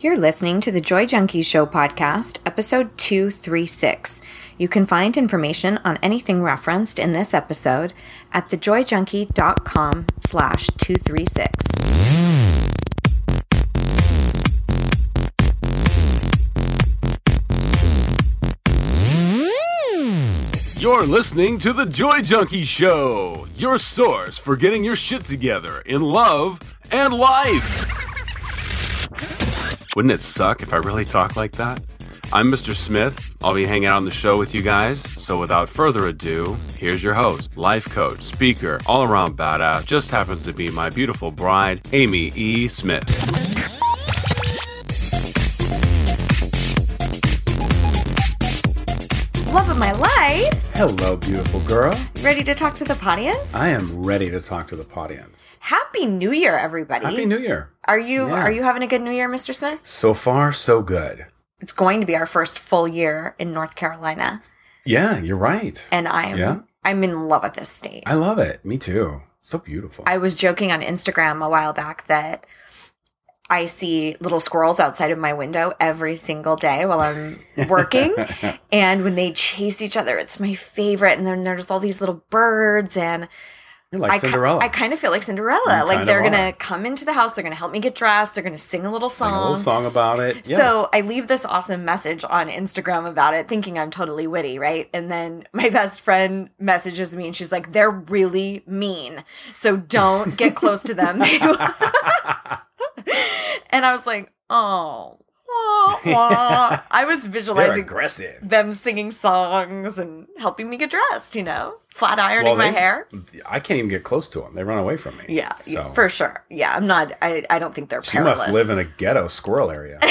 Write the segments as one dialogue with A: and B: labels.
A: You're listening to the Joy Junkies Show podcast, episode 236. You can find information on anything referenced in this episode at thejoyjunkie.com slash 236.
B: You're listening to The Joy Junkie Show, your source for getting your shit together in love and life. Wouldn't it suck if I really talked like that? I'm Mr. Smith. I'll be hanging out on the show with you guys. So without further ado, here's your host, life coach, speaker, all around badass, just happens to be my beautiful bride, Amy E. Smith.
A: My life.
C: Hello, beautiful girl.
A: Ready to talk to the audience?
C: I am ready to talk to the audience.
A: Happy New Year, everybody.
C: Happy New Year.
A: Are you
C: Yeah.
A: are you having a good New Year, Mr. Smith?
C: So far, so good.
A: It's going to be our first full year in North Carolina,
C: Yeah, you're right.
A: and I'm
C: Yeah?
A: I'm in love with this state.
C: I love it. Me too. So beautiful.
A: I was joking on Instagram a while back that I see little squirrels outside of my window every single day while I'm working. and when they chase each other, it's my favorite. And then there's all these little birds and
C: you're like
A: I,
C: Cinderella.
A: I kind of feel like Cinderella.
C: You
A: like they're gonna
C: are.
A: come into the house, they're gonna help me get dressed, they're gonna sing a little
C: Sing
A: song.
C: a little song about it. Yeah.
A: So I leave this awesome message on Instagram about it, thinking I'm totally witty, right? And then my best friend messages me and she's like, they're really mean. So don't get close to them. and I was like, oh. wah, wah." I was visualizing
C: aggressive.
A: them singing songs and helping me get dressed, you know, flat ironing
C: Well,
A: my hair.
C: I can't even get close to them. They run away from me.
A: Yeah,
C: So
A: yeah, for sure. Yeah, I'm not. I, I don't think they're
C: she
A: perilous.
C: must live in a ghetto squirrel area.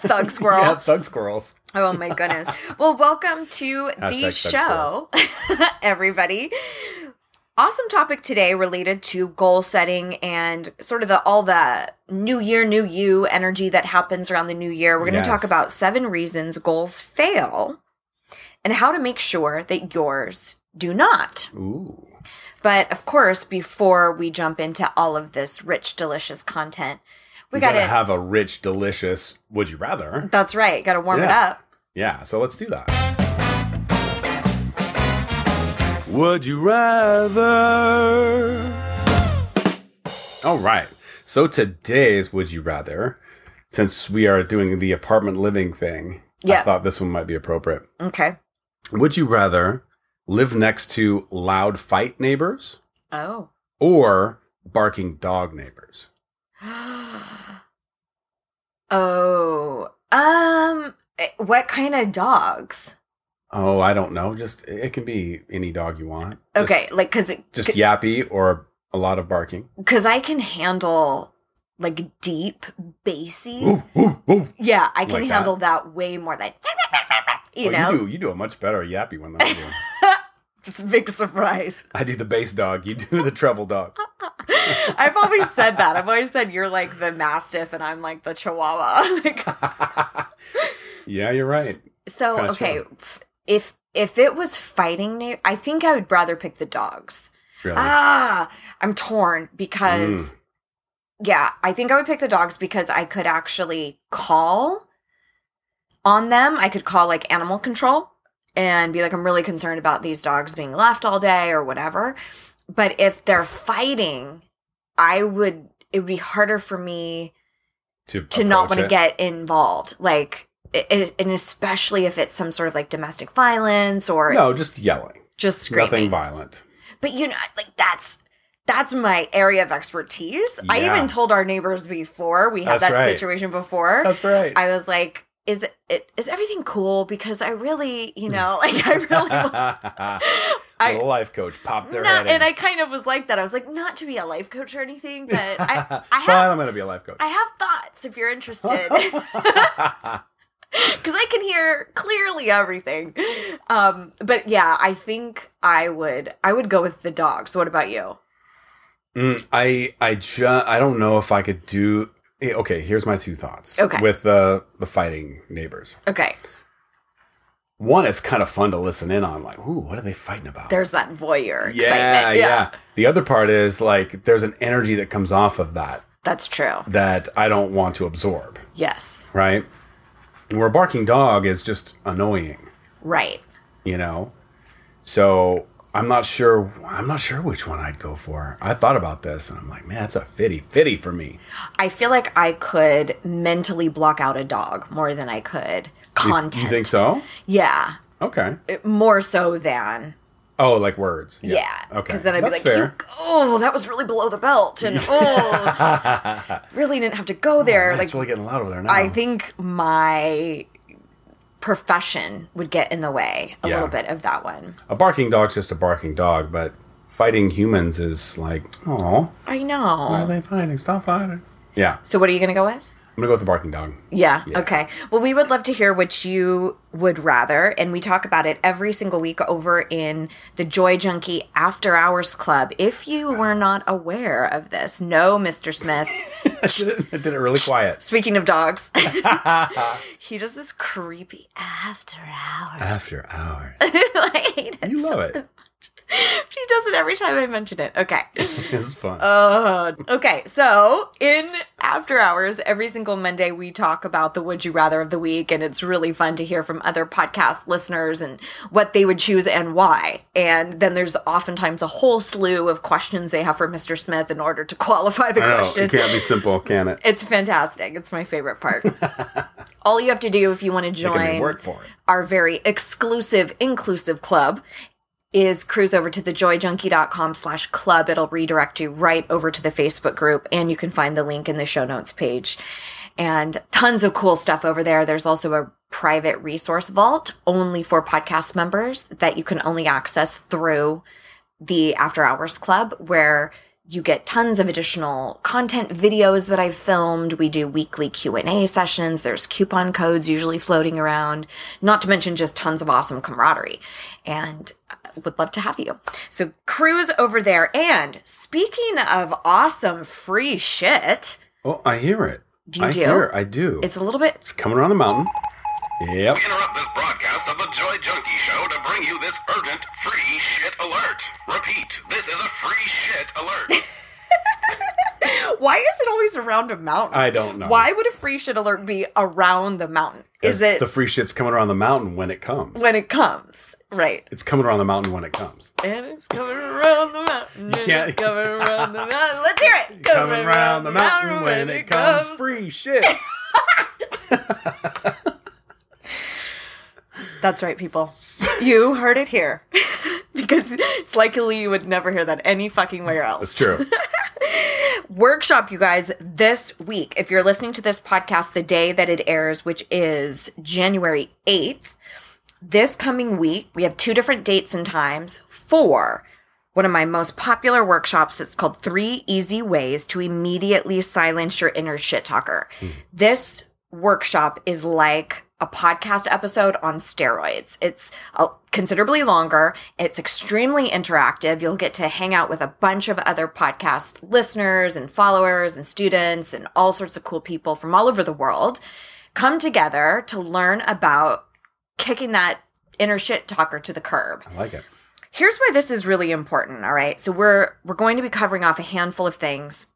A: thug squirrel.
C: yeah, thug squirrels.
A: Oh my goodness. Well, welcome to the show, everybody. Awesome topic today related to goal setting and sort of the all the new year, new you energy that happens around the new year. We're going to talk about seven reasons goals fail and how to make sure that yours do not.
C: Ooh.
A: But of course, before we jump into all of this rich, delicious content, we,
C: We
A: got
C: gotta have a rich, delicious. Would you rather?
A: That's right. Got to warm it up.
C: Yeah. So let's do that.
B: Would you rather?
C: All right. So today's Would You Rather, since we are doing the apartment living thing,
A: Yeah.
C: I thought this one might be appropriate.
A: Okay.
C: Would you rather live next to loud fight neighbors
A: Oh.
C: or barking dog neighbors?
A: oh. Um eh, what kind of dogs?
C: Oh, I don't know. Just it can be any dog you want. Just-
A: Okay, like cuz
C: Just, yappy or a lot of barking.
A: cuz I can handle like deep bassy.
C: Ooh, ooh, ooh.
A: Yeah, I can
C: Like
A: handle that? way more than you
C: Oh,
A: know.
C: you do you do a much better yappy one than I do.
A: It's a big surprise.
C: I do the bass dog. You do the treble dog.
A: I've always said that. I've always said you're like the mastiff and I'm like the chihuahua.
C: Yeah, you're right.
A: so okay. If if it was fighting, I think I would rather pick the dogs.
C: Really.
A: Ah, I'm torn because
C: Mm.
A: yeah, I think I would pick the dogs because I could actually call on them. I could call like animal control and be like, I'm really concerned about these dogs being left all day or whatever. But if they're fighting, I would it would be harder for me
C: to
A: to not want to get involved. Like it, and especially if it's some sort of like domestic violence or
C: No, just yelling.
A: just screaming.
C: Nothing violent.
A: But you know, like that's that's my area of expertise. I even told our neighbors before we had
C: That's
A: that
C: right.
A: situation before.
C: That's right.
A: I was like, "Is it is everything cool?" Because I really, you know, like I really, I
C: life coach popped their
A: not,
C: head in.
A: and I kind of was like that. I was like, not to be a life coach or anything, but I, I have,
C: I'm going to be a life coach.
A: I have thoughts if you're interested. because I can hear clearly everything. Um, but yeah, I think I would I would go with the dogs. What about you?
C: Mm, I I just I don't know if I could do. eh, Okay, here's my two thoughts.
A: Okay.
C: With the the fighting neighbors.
A: Okay,
C: One, it's kind of fun to listen in on. Like, ooh, what are they fighting about?
A: there's that voyeur
C: yeah,
A: excitement.
C: yeah, The other part is like there's an energy that comes off of that
A: That's true.
C: that I don't want to absorb,
A: Yes.
C: right? Where a barking dog is just annoying,
A: Right.
C: you know? So I'm not sure I'm not sure which one I'd go for. I thought about this and I'm like, man, that's a fitty fitty for me.
A: I feel like I could mentally block out a dog more than I could content.
C: You think so?
A: Yeah.
C: Okay.
A: More so than
C: Oh, like words.
A: Yeah.
C: Okay.
A: Because then I'd
C: That's
A: be like, oh, that was really below the belt. And oh, really didn't have to go oh, there.
C: Man,
A: like,
C: it's really getting loud over there now.
A: I think my profession would get in the way a
C: Yeah.
A: little bit of that one.
C: a barking dog's just a barking dog, but fighting humans is like, oh,
A: I know.
C: why are they fighting? Stop fighting. Yeah.
A: So, what are you going to go with?
C: I'm gonna go with the barking dog.
A: Yeah,
C: Yeah.
A: Okay. Well, we would love to hear what you would rather, and we talk about it every single week over in the Joy Junkie After Hours Club. If you were not aware of this, no, Mr. Smith.
C: I did it, I did it really quiet.
A: Speaking of dogs, he does this creepy after hours.
C: After hours.
A: I hate it.
C: You love it.
A: She does it every time I mention it. Okay.
C: It's fun.
A: Uh, okay, so in After Hours, every single Monday, we talk about the Would You Rather of the week, and it's really fun to hear from other podcast listeners and what they would choose and why. And then there's oftentimes a whole slew of questions they have for Mr. Smith in order to qualify the
C: I know.
A: question.
C: It can't be simple, can it?
A: It's fantastic. It's my favorite part. All you have to do if you want to join our very exclusive, inclusive club is cruise over to thejoyjunkie.com slash club. It'll redirect you right over to the Facebook group and you can find the link in the show notes page. And tons of cool stuff over there. There's also a private resource vault only for podcast members that you can only access through the After Hours Club, where you get tons of additional content videos that I've filmed. We do weekly Q&A sessions. There's coupon codes usually floating around, not to mention just tons of awesome camaraderie. And would love to have you. So cruise over there. And speaking of awesome free shit,
C: Oh, I hear it.
A: Do you
C: I
A: do?
C: hear it. I do.
A: it's a little bit
C: It's coming around the mountain. Yep.
D: We interrupt this broadcast of the Joy Junkie Show to bring you this urgent free shit alert. Repeat, this is a free shit alert.
A: Why is it always around a mountain?
C: I don't know.
A: Why would a free shit alert be around the mountain? Is it
C: the free shit's coming around the mountain when it comes?
A: when it comes? Right.
C: it's coming around the mountain when it comes.
A: And it's coming around the mountain. and
C: can't-
A: It's coming around the mountain. Let's hear it.
C: Coming around the mountain when it comes free shit.
A: That's right, people. You heard it here. because it's likely you would never hear that any fucking where else.
C: It's true.
A: workshop, you guys, this week. If you're listening to this podcast the day that it airs, which is January 8th, this coming week, we have two different dates and times for one of my most popular workshops. It's called Three Easy Ways to Immediately Silence Your Inner Shit Talker. Hmm. This workshop is like a podcast episode on steroids. It's uh, considerably longer. It's extremely interactive. You'll get to hang out with a bunch of other podcast listeners and followers and students and all sorts of cool people from all over the world come together to learn about kicking that inner shit talker to the curb.
C: I like it.
A: Here's why this is really important, all right? So we're we're going to be covering off a handful of things.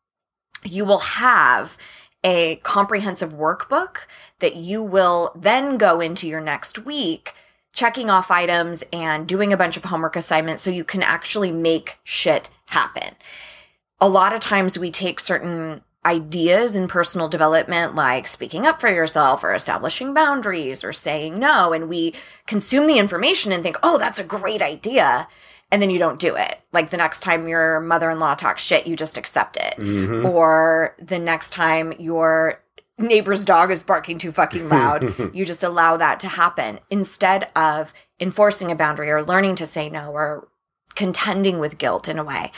A: You will have a comprehensive workbook that you will then go into your next week checking off items and doing a bunch of homework assignments so you can actually make shit happen. A lot of times we take certain ideas in personal development like speaking up for yourself or establishing boundaries or saying no and we consume the information and think, "Oh, that's a great idea." And then you don't do it. Like the next time your mother-in-law talks shit, you just accept it.
C: Mm-hmm.
A: Or the next time your neighbor's dog is barking too fucking loud, you just allow that to happen instead of enforcing a boundary or learning to say no or contending with guilt in a way.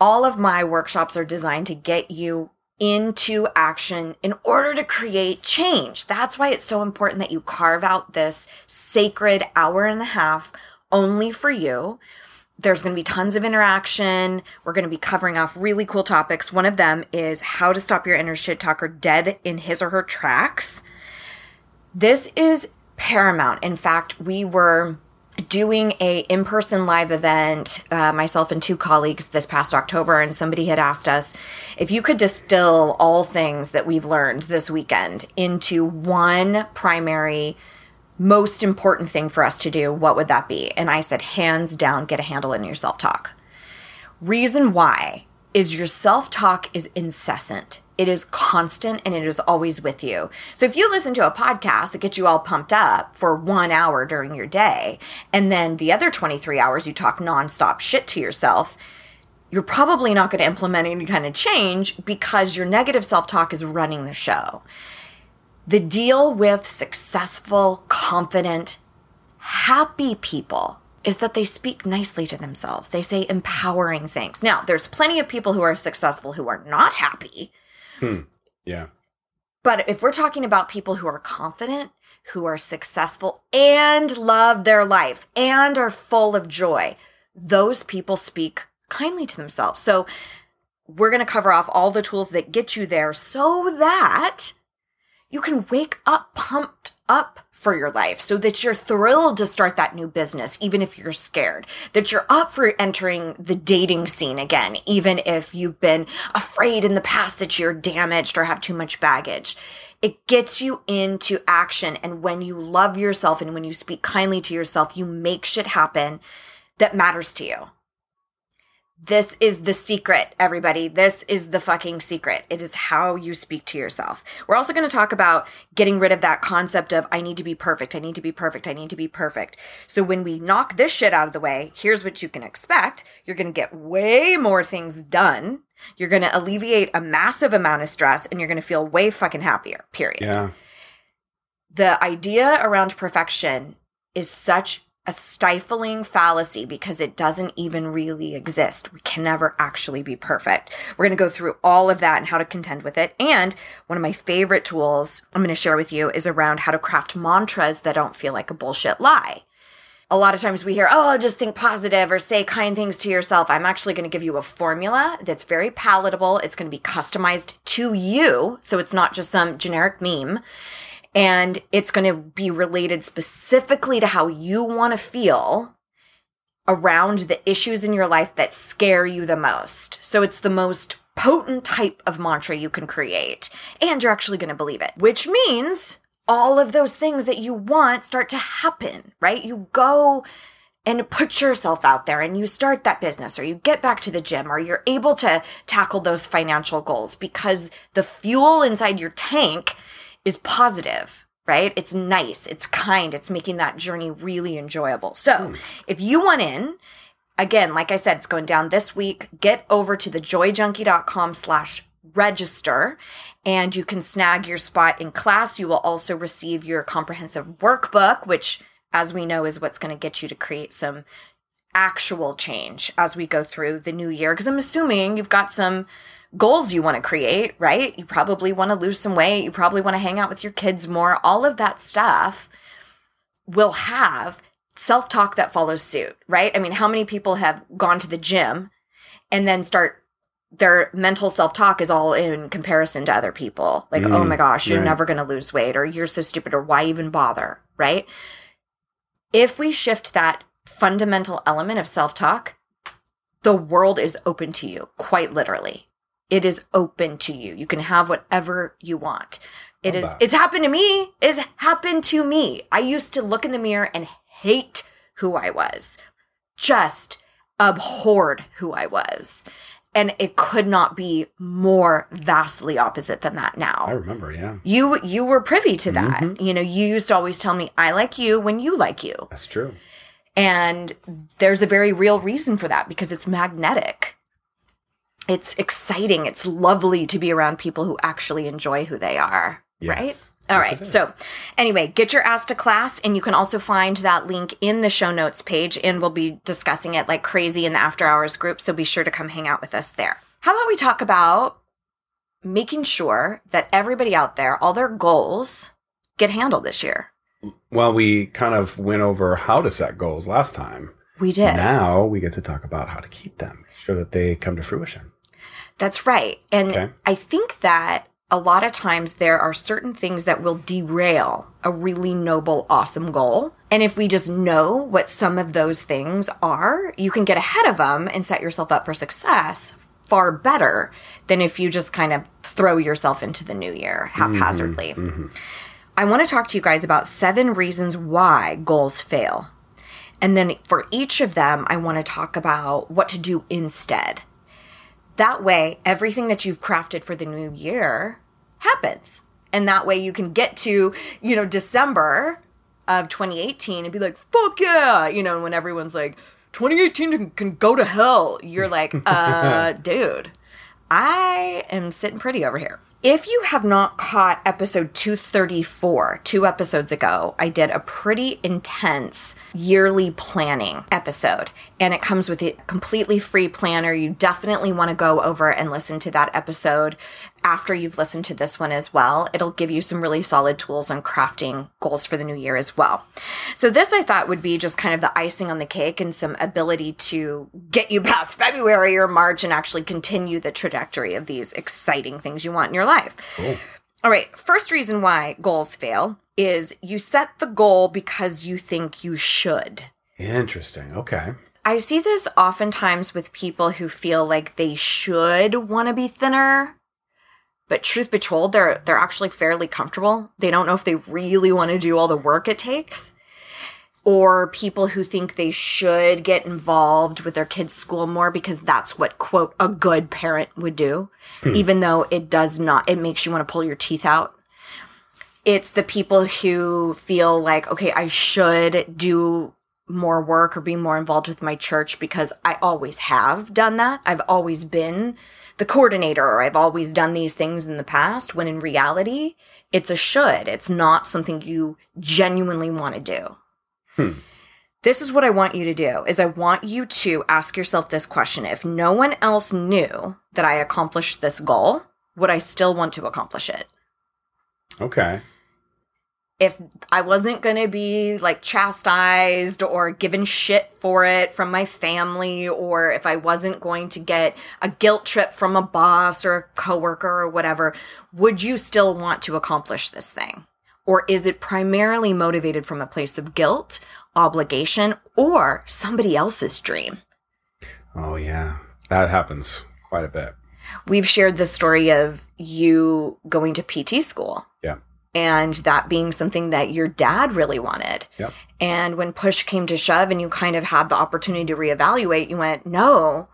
A: All of my workshops are designed to get you into action in order to create change. That's why it's so important that you carve out this sacred hour and a half only for you. There's going to be tons of interaction. We're going to be covering off really cool topics. One of them is how to stop your inner shit talker dead in his or her tracks. This is paramount. In fact, we were doing a in-person live event uh, myself and two colleagues this past october and somebody had asked us if you could distill all things that we've learned this weekend into one primary most important thing for us to do what would that be and i said hands down get a handle on your self-talk reason why is your self-talk is incessant it is constant and it is always with you. So if you listen to a podcast that gets you all pumped up for one hour during your day, and then the other 23 hours you talk nonstop shit to yourself, you're probably not going to implement any kind of change because your negative self talk is running the show. The deal with successful, confident, happy people is that they speak nicely to themselves. They say empowering things. Now, there's plenty of people who are successful who are not happy
C: Hmm. Yeah.
A: But if we're talking about people who are confident, who are successful, and love their life and are full of joy, those people speak kindly to themselves. So we're going to cover off all the tools that get you there so that you can wake up pumped up for your life so that you're thrilled to start that new business, even if you're scared, that you're up for entering the dating scene again, even if you've been afraid in the past that you're damaged or have too much baggage. It gets you into action. And when you love yourself and when you speak kindly to yourself, you make shit happen that matters to you. This is the secret, everybody. This is the fucking secret. It is how you speak to yourself. We're also going to talk about getting rid of that concept of I need to be perfect. I need to be perfect. I need to be perfect. So when we knock this shit out of the way, here's what you can expect. You're going to get way more things done. You're going to alleviate a massive amount of stress and you're going to feel way fucking happier, period.
C: Yeah.
A: The idea around perfection is such a stifling fallacy because it doesn't even really exist. We can never actually be perfect. We're going to go through all of that and how to contend with it. And one of my favorite tools I'm going to share with you is around how to craft mantras that don't feel like a bullshit lie. A lot of times we hear, oh, just think positive or say kind things to yourself. I'm actually going to give you a formula that's very palatable. It's going to be customized to you. So it's not just some generic meme and it's going to be related specifically to how you want to feel around the issues in your life that scare you the most. So it's the most potent type of mantra you can create, and you're actually going to believe it, which means all of those things that you want start to happen, right? You go and put yourself out there and you start that business or you get back to the gym or you're able to tackle those financial goals because the fuel inside your tank is positive, right? It's nice, it's kind, it's making that journey really enjoyable. So hmm. if you want in, again, like I said, it's going down this week. Get over to thejoyjunkie.com slash register and you can snag your spot in class. You will also receive your comprehensive workbook, which as we know is what's going to get you to create some actual change as we go through the new year. Because I'm assuming you've got some goals you want to create, right? You probably want to lose some weight. You probably want to hang out with your kids more. All of that stuff will have self talk that follows suit, right? I mean, how many people have gone to the gym and then start their mental self talk is all in comparison to other people? Like, oh my mm, gosh, you're
C: right.
A: never going to lose weight, or you're so stupid, or why even bother, right? If we shift that fundamental element of self talk, the world is open to you, quite literally. It is open to you. You can have whatever you want. It is. It's happened to me. It's happened to me. I used to look in the mirror and hate who I was, just abhorred who I was, and it could not be more vastly opposite than that now
C: I remember, yeah.
A: you you were privy to that
C: Mm-hmm.
A: you know you used to always tell me i like you when you like you
C: That's true.
A: and there's a very real reason for that because it's magnetic it's exciting. It's lovely to be around people who actually enjoy who they are right?
C: Yes.
A: all
C: Yes,
A: right so anyway get your ass to class and you can also find that link in the show notes page and we'll be discussing it like crazy in the after hours group so be sure to come hang out with us there. How about we talk about making sure that everybody out there all their goals get handled this year?
C: Well, we kind of went over how to set goals last time.
A: We did
C: Now we get to talk about how to keep them, make sure that they come to fruition.
A: That's right. And
C: Okay.
A: I think that a lot of times there are certain things that will derail a really noble, awesome goal And if we just know what some of those things are, you can get ahead of them and set yourself up for success far better than if you just kind of throw yourself into the new year haphazardly. Mm-hmm. Mm-hmm. I want to talk to you guys about seven reasons why goals fail. And then for each of them, I want to talk about what to do instead. That way, everything that you've crafted for the new year happens. And that way you can get to, you know, December of 2018 and be like, fuck yeah. You know, when everyone's like, 2018 can, can go to hell, you're like, uh, dude, I am sitting pretty over here. If you have not caught episode 234, two episodes ago, I did a pretty intense yearly planning episode, and it comes with a completely free planner. You definitely want to go over and listen to that episode after you've listened to this one as well. It'll give you some really solid tools on crafting goals for the new year as well. So, this I thought would be just kind of the icing on the cake and some ability to get you past February or March and actually continue the trajectory of these exciting things you want in your life. All right, first reason why goals fail is you set the goal because you think you should.
C: Interesting. Okay.
A: I see this oftentimes with people who feel like they should want to be thinner, but truth be told, they're they're actually fairly comfortable. They don't know if they really want to do all the work it takes. Or people who think they should get involved with their kids' school more because that's what quote a good parent would do, hmm. even though it does not. It makes you want to pull your teeth out it's the people who feel like, okay, I should do more work or be more involved with my church because I always have done that. I've always been the coordinator or I've always done these things in the past when in reality, it's a should. It's not something you genuinely want to do. This is what I want you to do is I want you to ask yourself this question. If no one else knew that I accomplished this goal, would I still want to accomplish it?
C: Okay.
A: if I wasn't going to be like chastised or given shit for it from my family, or if I wasn't going to get a guilt trip from a boss or a coworker or whatever, would you still want to accomplish this thing? Or is it primarily motivated from a place of guilt, obligation, or somebody else's dream?
C: Oh yeah, that happens quite a bit.
A: We've shared the story of you going to PT school
C: Yeah.
A: and that being something that your dad really wanted.
C: Yep.
A: And when push came to shove and you kind of had the opportunity to reevaluate, you went, no,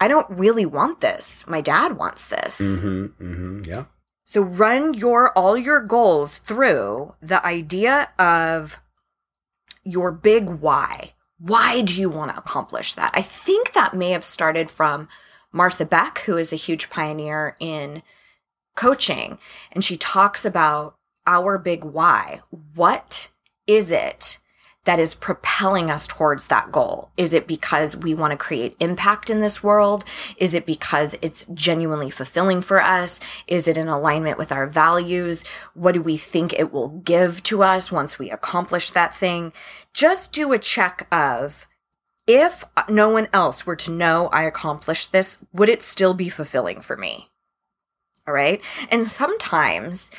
A: I don't really want this. My dad wants this.
C: Mm-hmm. Mm-hmm. Yeah.
A: So run your all your goals through the idea of your big why. Why do you want to accomplish that? I think that may have started from Martha Beck, who is a huge pioneer in coaching, and she talks about our big why. What is it that is propelling us towards that goal? Is it because we want to create impact in this world? Is it because it's genuinely fulfilling for us? Is it in alignment with our values? What do we think it will give to us once we accomplish that thing? Just do a check of if no one else were to know I accomplished this, would it still be fulfilling for me? All right. And sometimes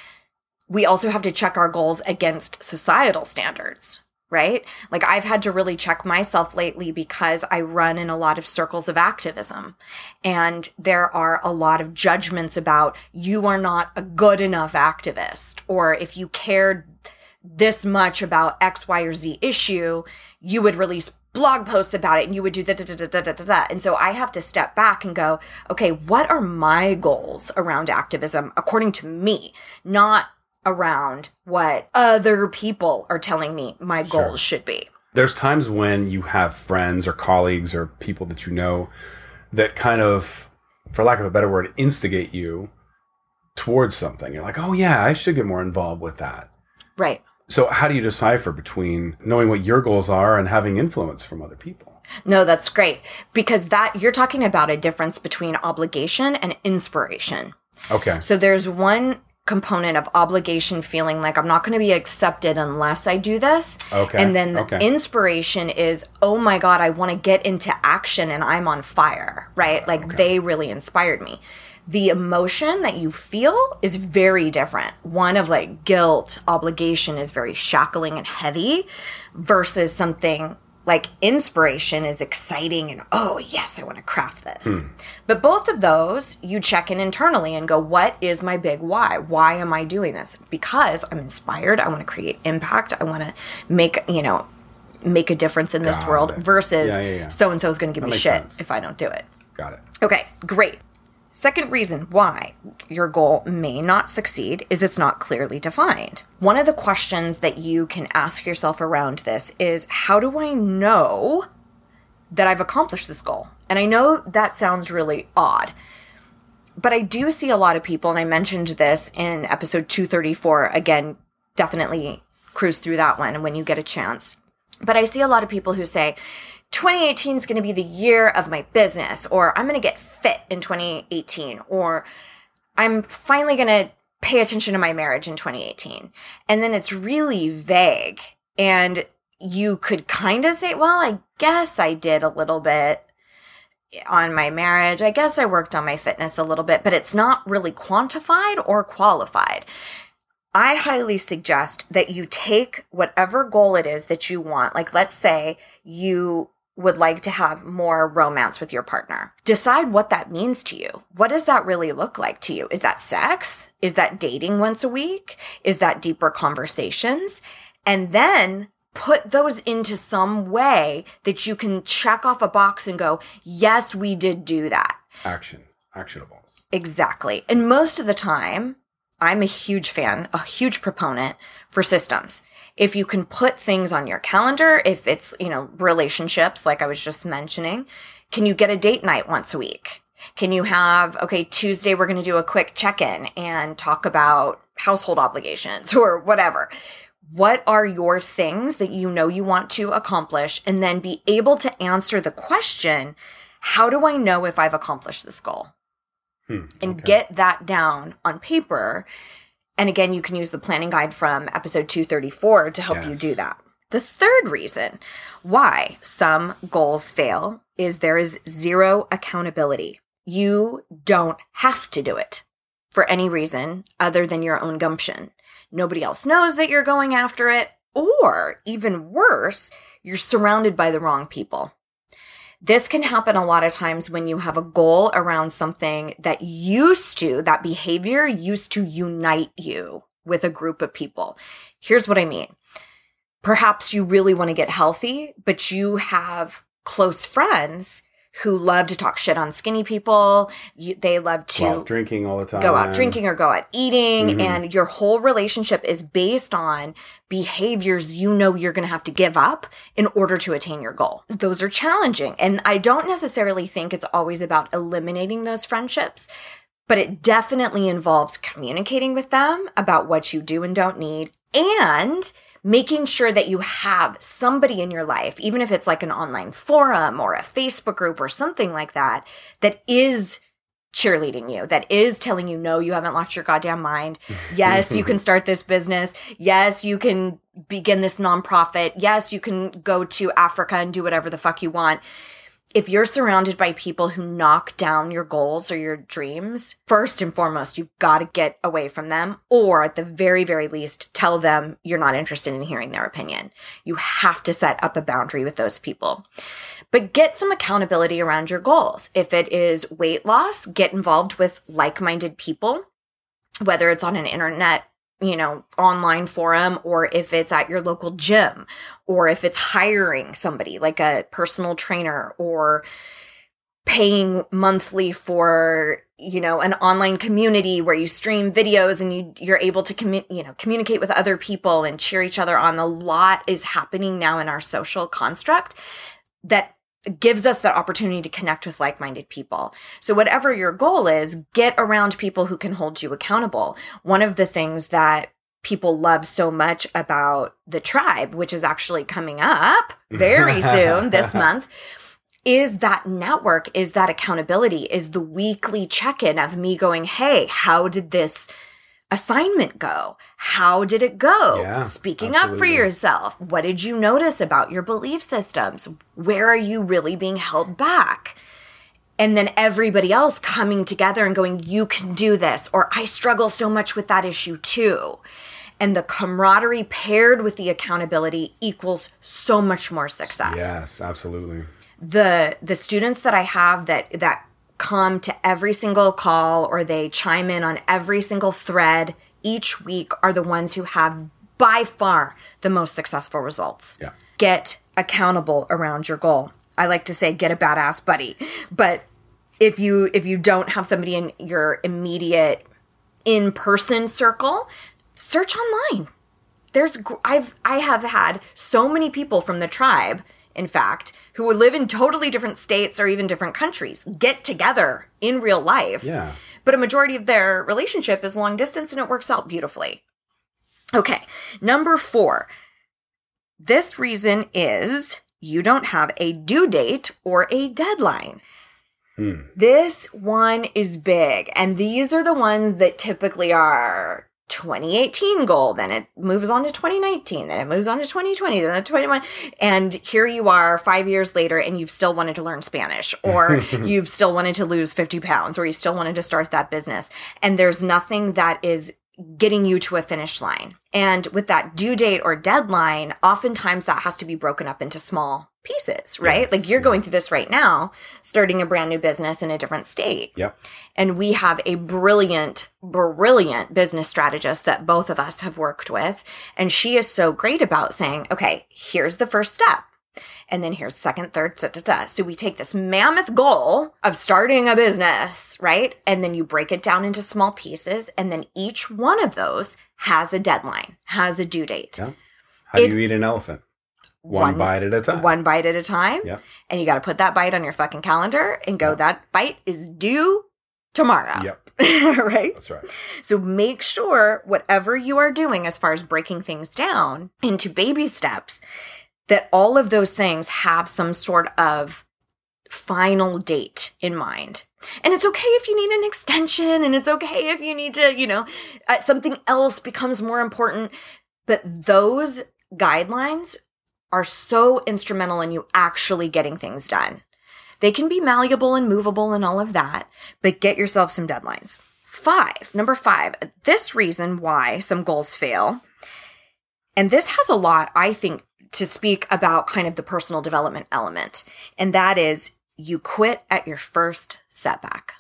A: we also have to check our goals against societal standards, right? Like I've had to really check myself lately because I run in a lot of circles of activism and there are a lot of judgments about you are not a good enough activist or if you cared this much about X, Y, or Z issue, you would release blog posts about it and you would do da da da da da da da. And so I have to step back and go, okay, what are my goals around activism according to me? Not around what other people are telling me my goals should be.
C: There's times when you have friends or colleagues or people that you know that kind of, for lack of a better word, instigate you towards something. You're like, oh yeah, I should get more involved with that.
A: Right.
C: So how do you decipher between knowing what your goals are and having influence from other people?
A: No, that's great because that you're talking about a difference between obligation and inspiration.
C: Okay.
A: So there's one component of obligation feeling like I'm not going to be accepted unless I do this.
C: Okay,
A: And then the
C: okay.
A: inspiration is, oh my God, I want to get into action and I'm on fire, right? Ah, like they really inspired me. the emotion that you feel is very different. One of like guilt, obligation is very shackling and heavy versus something like inspiration is exciting and oh yes i want to craft this hmm. but both of those you check in internally and go what is my big why why am i doing this because i'm inspired i want to create impact i want to make you know make a difference in this
C: Got
A: world
C: it.
A: versus so and so is going to give me shit
C: sense.
A: if i don't do it
C: Got it.
A: Okay, great. Second reason why your goal may not succeed is it's not clearly defined. One of the questions that you can ask yourself around this is how do I know that I've accomplished this goal? And I know that sounds really odd, but I do see a lot of people, and I mentioned this in episode 234. Again, definitely cruise through that one when you get a chance. But I see a lot of people who say, 2018 is going to be the year of my business, or I'm going to get fit in 2018, or I'm finally going to pay attention to my marriage in 2018. And then it's really vague. And you could kind of say, well, I guess I did a little bit on my marriage. I guess I worked on my fitness a little bit, but it's not really quantified or qualified. I highly suggest that you take whatever goal it is that you want. Like, let's say you would like to have more romance with your partner. Decide what that means to you. What does that really look like to you? Is that sex? Is that dating once a week? Is that deeper conversations? And then put those into some way that you can check off a box and go, yes, we did do that.
C: Action. Actionables.
A: Exactly. And most of the time, I'm a huge fan, a huge proponent for systems. If you can put things on your calendar, if it's, you know, relationships, like I was just mentioning, can you get a date night once a week? Can you have, okay, Tuesday, we're going to do a quick check in and talk about household obligations or whatever. What are your things that you know you want to accomplish? And then be able to answer the question, how do I know if I've accomplished this goal?
C: Hmm,
A: and
C: okay.
A: get that down on paper. And again, you can use the planning guide from episode 234 to help you do that. The third reason why some goals fail is there is zero accountability. You don't have to do it for any reason other than your own gumption. Nobody else knows that you're going after it, or even worse, you're surrounded by the wrong people. This can happen a lot of times when you have a goal around something that used to, that behavior used to unite you with a group of people. Here's what I mean. Perhaps you really want to get healthy, but you have close friends who love to talk shit on skinny people. You, they love to
C: Go out drinking all the time.
A: go out drinking or go out eating
C: Mhm.
A: and your whole relationship is based on behaviors you know you're going to have to give up in order to attain your goal. Those are challenging and I don't necessarily think it's always about eliminating those friendships, but it definitely involves communicating with them about what you do and don't need and making sure that you have somebody in your life, even if it's like an online forum or a Facebook group or something like that, that is cheerleading you, that is telling you, no, you haven't lost your goddamn mind. Yes, you can start this business. Yes, you can begin this nonprofit. Yes, you can go to Africa and do whatever the fuck you want. If you're surrounded by people who knock down your goals or your dreams, first and foremost, you've got to get away from them, or at the very, very least, tell them you're not interested in hearing their opinion. You have to set up a boundary with those people. But get some accountability around your goals. If it is weight loss, get involved with like minded people, whether it's on an internet you know, online forum or if it's at your local gym or if it's hiring somebody like a personal trainer or paying monthly for you know an online community where you stream videos and you you're able to commu- you know communicate with other people and cheer each other on. A lot is happening now in our social construct that gives us that opportunity to connect with like-minded people. So whatever your goal is, get around people who can hold you accountable. One of the things that people love so much about the tribe, which is actually coming up very soon this month, is that network, is that accountability, is the weekly check-in of me going, "Hey, how did this assignment go? How did it go?
C: Yeah,
A: Speaking up for yourself. What did you notice about your belief systems? Where are you really being held back? and then everybody else coming together and going, you can do this, or I struggle so much with that issue too. And the camaraderie paired with the accountability equals so much more success.
C: Yes, absolutely.
A: The the students that I have that that come to every single call or they chime in on every single thread each week are the ones who have by far the most successful results.
C: Yeah.
A: Get accountable around your goal. I like to say get a badass buddy. But if you if you don't have somebody in your immediate in-person circle, search online. There's I've I have had so many people from the tribe, in fact, who would live in totally different states or even different countries get together in real life.
C: Yeah.
A: But a majority of their relationship is long distance and it works out beautifully. Okay, number four. This reason is you don't have a due date or a deadline. Hmm. This one is big, and these are the ones that typically are 2018 goal, then it moves on to 2019, then it moves on to 2020, then to 21. And here you are five years later, and you've still wanted to learn Spanish, or you've still wanted to lose 50 pounds, or you still wanted to start that business. And there's nothing that is getting you to a finish line. And with that due date or deadline, oftentimes that has to be broken up into small pieces, right?
C: Yes,
A: like you're going through this right now, starting a brand new business in a different state.
C: Yep.
A: And we have a brilliant, brilliant business strategist that both of us have worked with. And she is so great about saying, okay, here's the first step. And then here's second, third, da, da, da. So we take this mammoth goal of starting a business, right? And then you break it down into small pieces. And then each one of those has a deadline, has a due date.
C: Yeah. How do you eat an elephant? One,
A: One-
C: bite at a time.
A: One bite at a time.
C: Yep.
A: And you got to put that bite on your fucking calendar and go, that bite is due tomorrow.
C: Yep.
A: right?
C: That's right.
A: So make sure whatever you are doing as far as breaking things down into baby steps, that all of those things have some sort of final date in mind. And it's okay if you need an extension and it's okay if you need to, you know, uh, something else becomes more important. But those guidelines are so instrumental in you actually getting things done. They can be malleable and movable and all of that, but get yourself some deadlines. Five, number five, this reason why some goals fail. And this has a lot, I think, to speak about kind of the personal development element. And that is you quit at your first setback.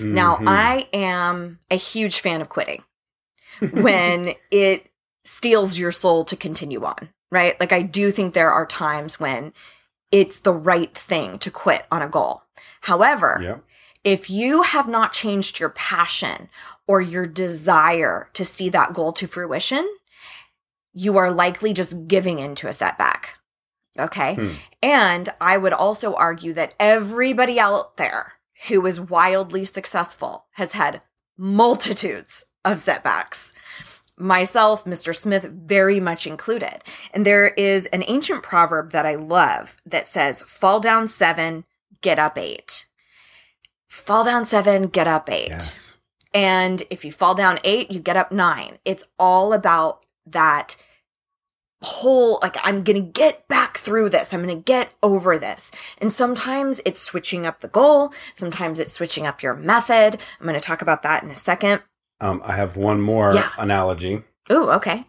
A: Now,
C: Mhm.
A: I am a huge fan of quitting when it steals your soul to continue on, right? Like, I do think there are times when it's the right thing to quit on a goal. However,
C: Yep.
A: if you have not changed your passion or your desire to see that goal to fruition, you are likely just giving into a setback. Okay.
C: Hmm.
A: And I would also argue that everybody out there who is wildly successful has had multitudes of setbacks. Myself, Mr. Smith, very much included. And there is an ancient proverb that I love that says, fall down seven, get up eight. Fall down seven, get up eight.
C: Yes.
A: And if you fall down eight, you get up nine. It's all about that whole, like, I'm going to get back through this. I'm going to get over this. And sometimes it's switching up the goal. Sometimes it's switching up your method. I'm going to talk about that in a second.
C: Um, I have one more
A: Yeah.
C: analogy.
A: Ooh, okay.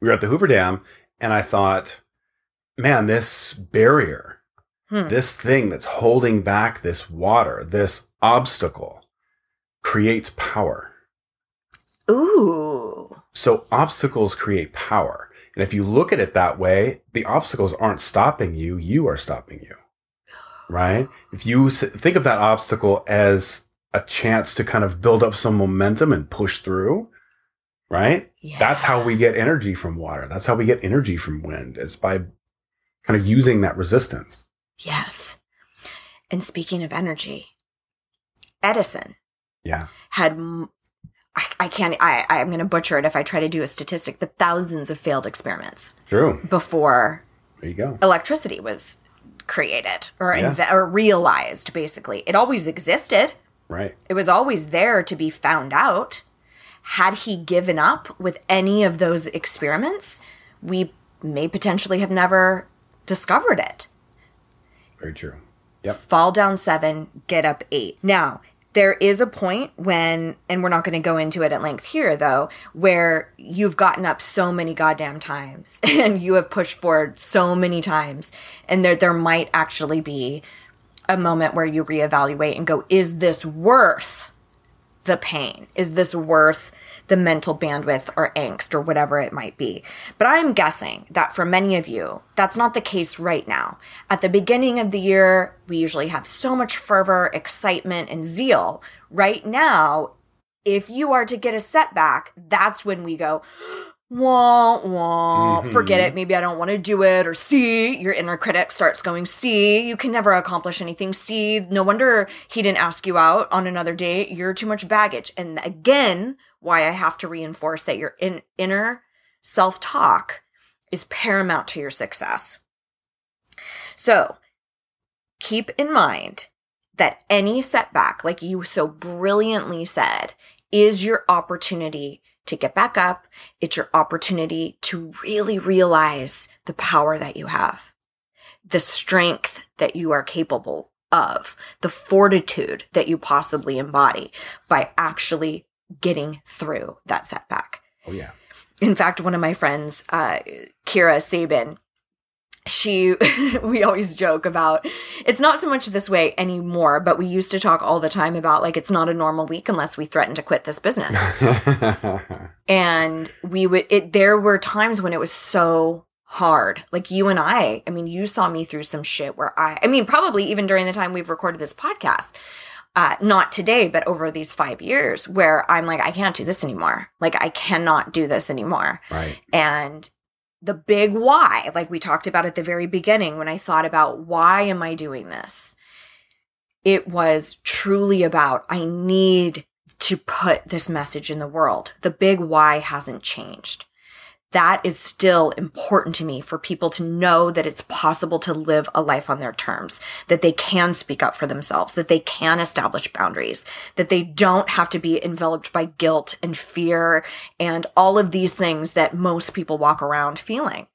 C: We were at the Hoover Dam, and I thought, man, this barrier,
A: Hmm.
C: this thing that's holding back this water, this obstacle, creates power.
A: Ooh.
C: So obstacles create power. And if you look at it that way, the obstacles aren't stopping you, you are stopping you. Right? If you think of that obstacle as a chance to kind of build up some momentum and push through, right?
A: Yeah.
C: That's how we get energy from water. That's how we get energy from wind is by kind of using that resistance.
A: Yes. And speaking of energy, Edison
C: Yeah.
A: had I can't I I'm going to butcher it if I try to do a statistic but thousands of failed experiments
C: True.
A: before
C: There you go.
A: electricity was created or
C: Yeah.
A: inve- or realized basically it always existed
C: Right.
A: it was always there to be found out had he given up with any of those experiments we may potentially have never discovered it
C: Very true. Yep.
A: fall down seven, get up eight. Now, there is a point when, and we're not going to go into it at length here though, where you've gotten up so many goddamn times and you have pushed forward so many times, and there, there might actually be a moment where you reevaluate and go, is this worth the pain? Is this worth the mental bandwidth or angst or whatever it might be? But I'm guessing that for many of you, that's not the case right now. At the beginning of the year, we usually have so much fervor, excitement, and zeal. Right now, if you are to get a setback, that's when we go, wah, wah, mm-hmm. forget it. Maybe I don't want to do it. Or see, your inner critic starts going, see, you can never accomplish anything. See, no wonder he didn't ask you out on another date. You're too much baggage. And again, why I have to reinforce that your in, inner self talk is paramount to your success. So keep in mind that any setback, like you so brilliantly said, is your opportunity to get back up. It's your opportunity to really realize the power that you have, the strength that you are capable of, the fortitude that you possibly embody by actually getting through that setback.
C: Oh yeah.
A: In fact, one of my friends, uh, Kira Sabin, she, we always joke about, it's not so much this way anymore, but we used to talk all the time about like, it's not a normal week unless we threaten to quit this business. and we would, it, there were times when it was so hard. Like you and I, I mean, you saw me through some shit where I, I mean, probably even during the time we've recorded this podcast, uh, not today, but over these five years where I'm like, I can't do this anymore. Like, I cannot do this anymore.
C: right.
A: And the big why, like we talked about at the very beginning, when I thought about why am I doing this? It was truly about I need to put this message in the world. The big why hasn't changed. That is still important to me for people to know that it's possible to live a life on their terms, that they can speak up for themselves, that they can establish boundaries, that they don't have to be enveloped by guilt and fear and all of these things that most people walk around feeling.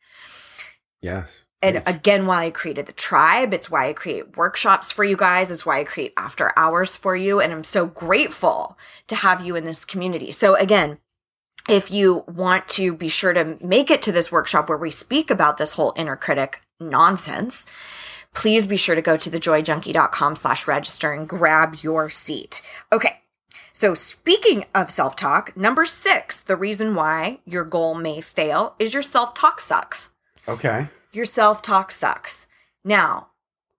C: Yes.
A: And again, why I created the tribe, it's why I create workshops for you guys, it's why I create after hours for you. And I'm so grateful to have you in this community. So again, if you want to be sure to make it to this workshop where we speak about this whole inner critic nonsense, please be sure to go to thejoyjunkie.com slash register and grab your seat. Okay. So speaking of self-talk, number six, the reason why your goal may fail is your self-talk sucks
C: okay.
A: your self talk sucks. Now,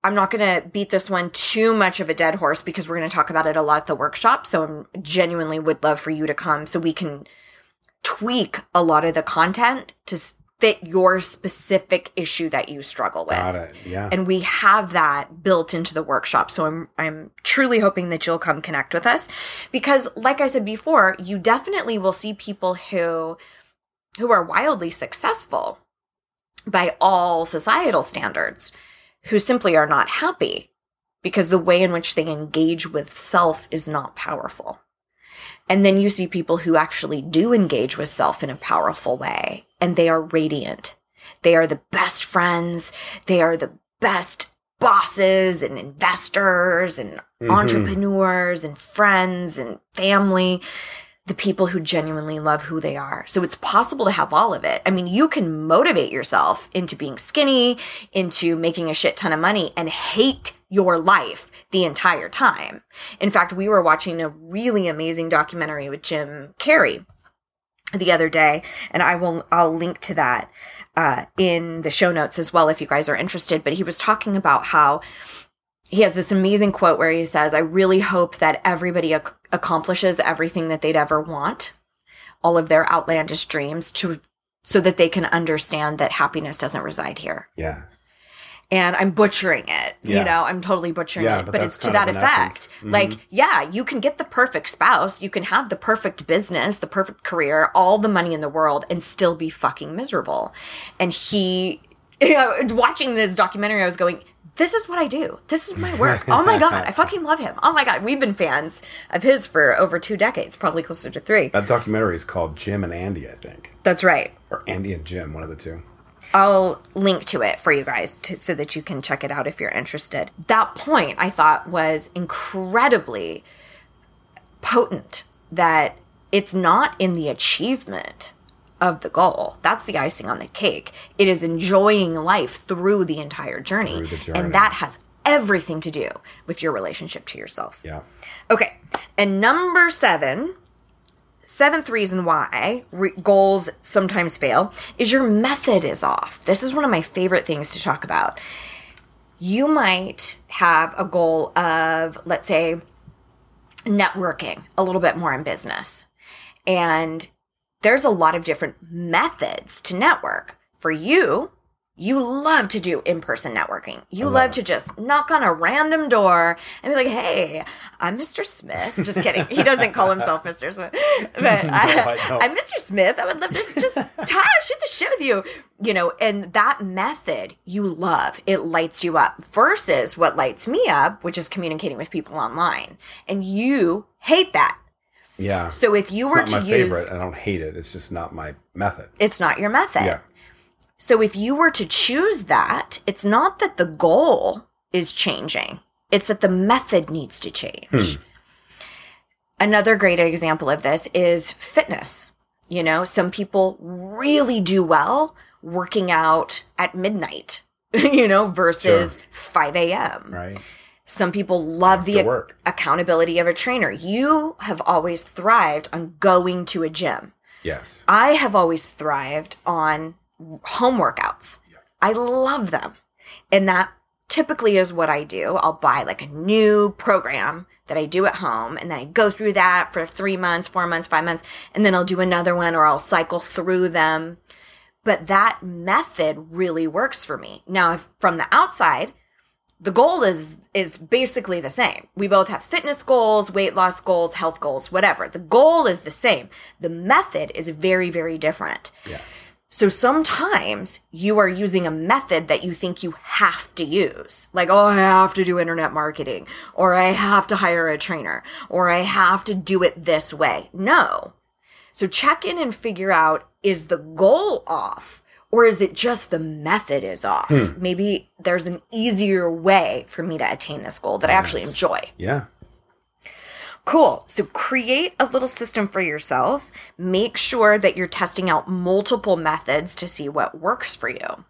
A: I'm not going to beat this one too much of a dead horse because we're going to talk about it a lot at the workshop. So I genuinely would love for you to come so we can tweak a lot of the content to fit your specific issue that you struggle with.
C: Got it. Yeah.
A: And we have that built into the workshop. So I'm I'm truly hoping that you'll come connect with us because like I said before, you definitely will see people who who are wildly successful by all societal standards who simply are not happy because the way in which they engage with self is not powerful. And then you see people who actually do engage with self in a powerful way and they are radiant. They are the best friends. They are the best bosses and investors and
C: Mhm.
A: entrepreneurs and friends and family. The people who genuinely love who they are. So it's possible to have all of it. I mean, you can motivate yourself into being skinny, into making a shit ton of money and hate your life the entire time. In fact, we were watching a really amazing documentary with Jim Carrey the other day and i will i'll link to that uh, in the show notes as well if you guys are interested but he was talking about how he has this amazing quote where he says i really hope that everybody ac- accomplishes everything that they'd ever want all of their outlandish dreams to so that they can understand that happiness doesn't reside here
C: yeah.
A: and I'm butchering it.
C: Yeah.
A: You know, I'm totally butchering
C: Yeah,
A: it,
C: but
A: but, it's to that effect.
C: Mhm.
A: Like, yeah, you can get the perfect spouse, you can have the perfect business, the perfect career, all the money in the world, and still be fucking miserable. And he, you know, watching this documentary, I was going, this is what I do. This is my work. Oh my God. I fucking love him. Oh my God. We've been fans of his for over two decades, probably closer to three.
C: That documentary is called Jim and Andy, I think,
A: That's right.
C: or Andy and Jim, one of the two.
A: I'll link to it for you guys to, so that you can check it out if you're interested. That point I thought was incredibly potent that it's not in the achievement of the goal. That's the icing on the cake. It is enjoying life through the entire journey.
C: Through the journey.
A: And that has everything to do with your relationship to yourself.
C: Yeah.
A: Okay. And number seven, seventh reason why re- goals sometimes fail is your method is off. This is one of my favorite things to talk about. You might have a goal of, let's say, networking a little bit more in business. And there's a lot of different methods to network. For you, you love to do in person networking. You love, to just knock on a random door and be like, hey, I'm Mr. Smith. Just kidding. He doesn't call himself Mr. Smith. But I,
C: I
A: I'm Mr. Smith. I would love to just Ty, shoot the shit with you. You know, and that method you love. It lights you up versus what lights me up, which is communicating with people online. And you hate that.
C: Yeah.
A: So if you
C: it's
A: were to
C: my
A: use
C: favorite. I don't hate it. It's just not my method.
A: it's not your method.
C: Yeah.
A: So if you were to choose that, it's not that the goal is changing, it's that the method needs to change. Hmm. Another great example of this is fitness. You know, some people really do well working out at midnight, you know, versus 5 a.m.
C: Right.
A: Some people love the accountability of a trainer. You have always thrived on going to a gym.
C: Yes.
A: I have always thrived on home workouts. Yeah. I love them. And that typically is what I do. I'll buy like a new program that I do at home and then I go through that for three months, four months, five months, and then I'll do another one or I'll cycle through them. But that method really works for me. Now, if from the outside, the goal is is basically the same. We both have fitness goals, weight loss goals, health goals, whatever. The goal is the same. The method is very very different.
C: Yes.
A: So sometimes you are using a method that you think you have to use. Like, oh, I have to do internet marketing, or I have to hire a trainer, or I have to do it this way. No. So check in and figure out is the goal off? Or is it just the method is off? Hmm. Maybe there's an easier way for me to attain this goal that I actually enjoy.
C: Yeah.
A: Cool. So create a little system for yourself. Make sure that you're testing out multiple methods to see what works for you.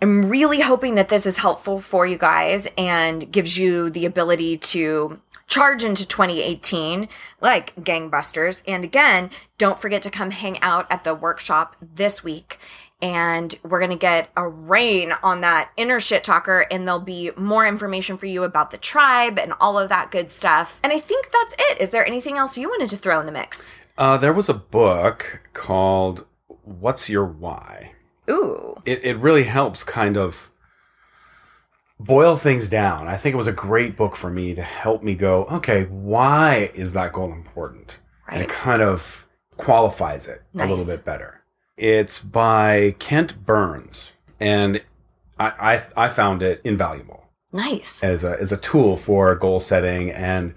A: I'm really hoping that this is helpful for you guys and gives you the ability to charge into 2018 like gangbusters. And again, don't forget to come hang out at the workshop this week. And we're going to get a rain on that inner shit talker, and there'll be more information for you about the tribe and all of that good stuff. And I think that's it. Is there anything else you wanted to throw in the mix?
C: Uh, there was a book called "What's Your Why."
A: Ooh,
C: It it really helps kind of boil things down. I think it was a great book for me to help me go, okay, why is that goal important? And it kind of qualifies it a little bit better. It's by Kent Burns, and I I, I found it invaluable
A: nice.
C: as a as a tool for goal setting, and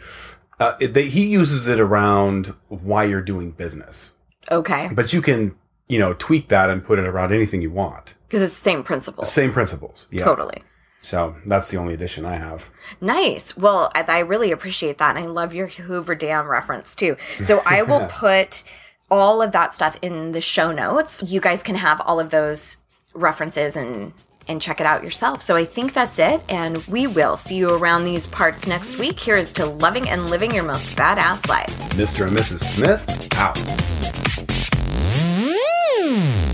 C: uh, it, they, he uses it around why you're doing business.
A: Okay.
C: But you can you know tweak that and put it around anything you want.
A: Because it's the same principles.
C: Same principles. Yeah.
A: Totally.
C: So that's the only addition I have.
A: Nice. Well, I, I really appreciate that. And I love your Hoover Dam reference too. So I will put all of that stuff in the show notes. You guys can have all of those references and and check it out yourself. So I think that's it and we will see you around these parts next week. Here is to loving and living your most badass life.
C: Mr. and Mrs. Smith out. Mm.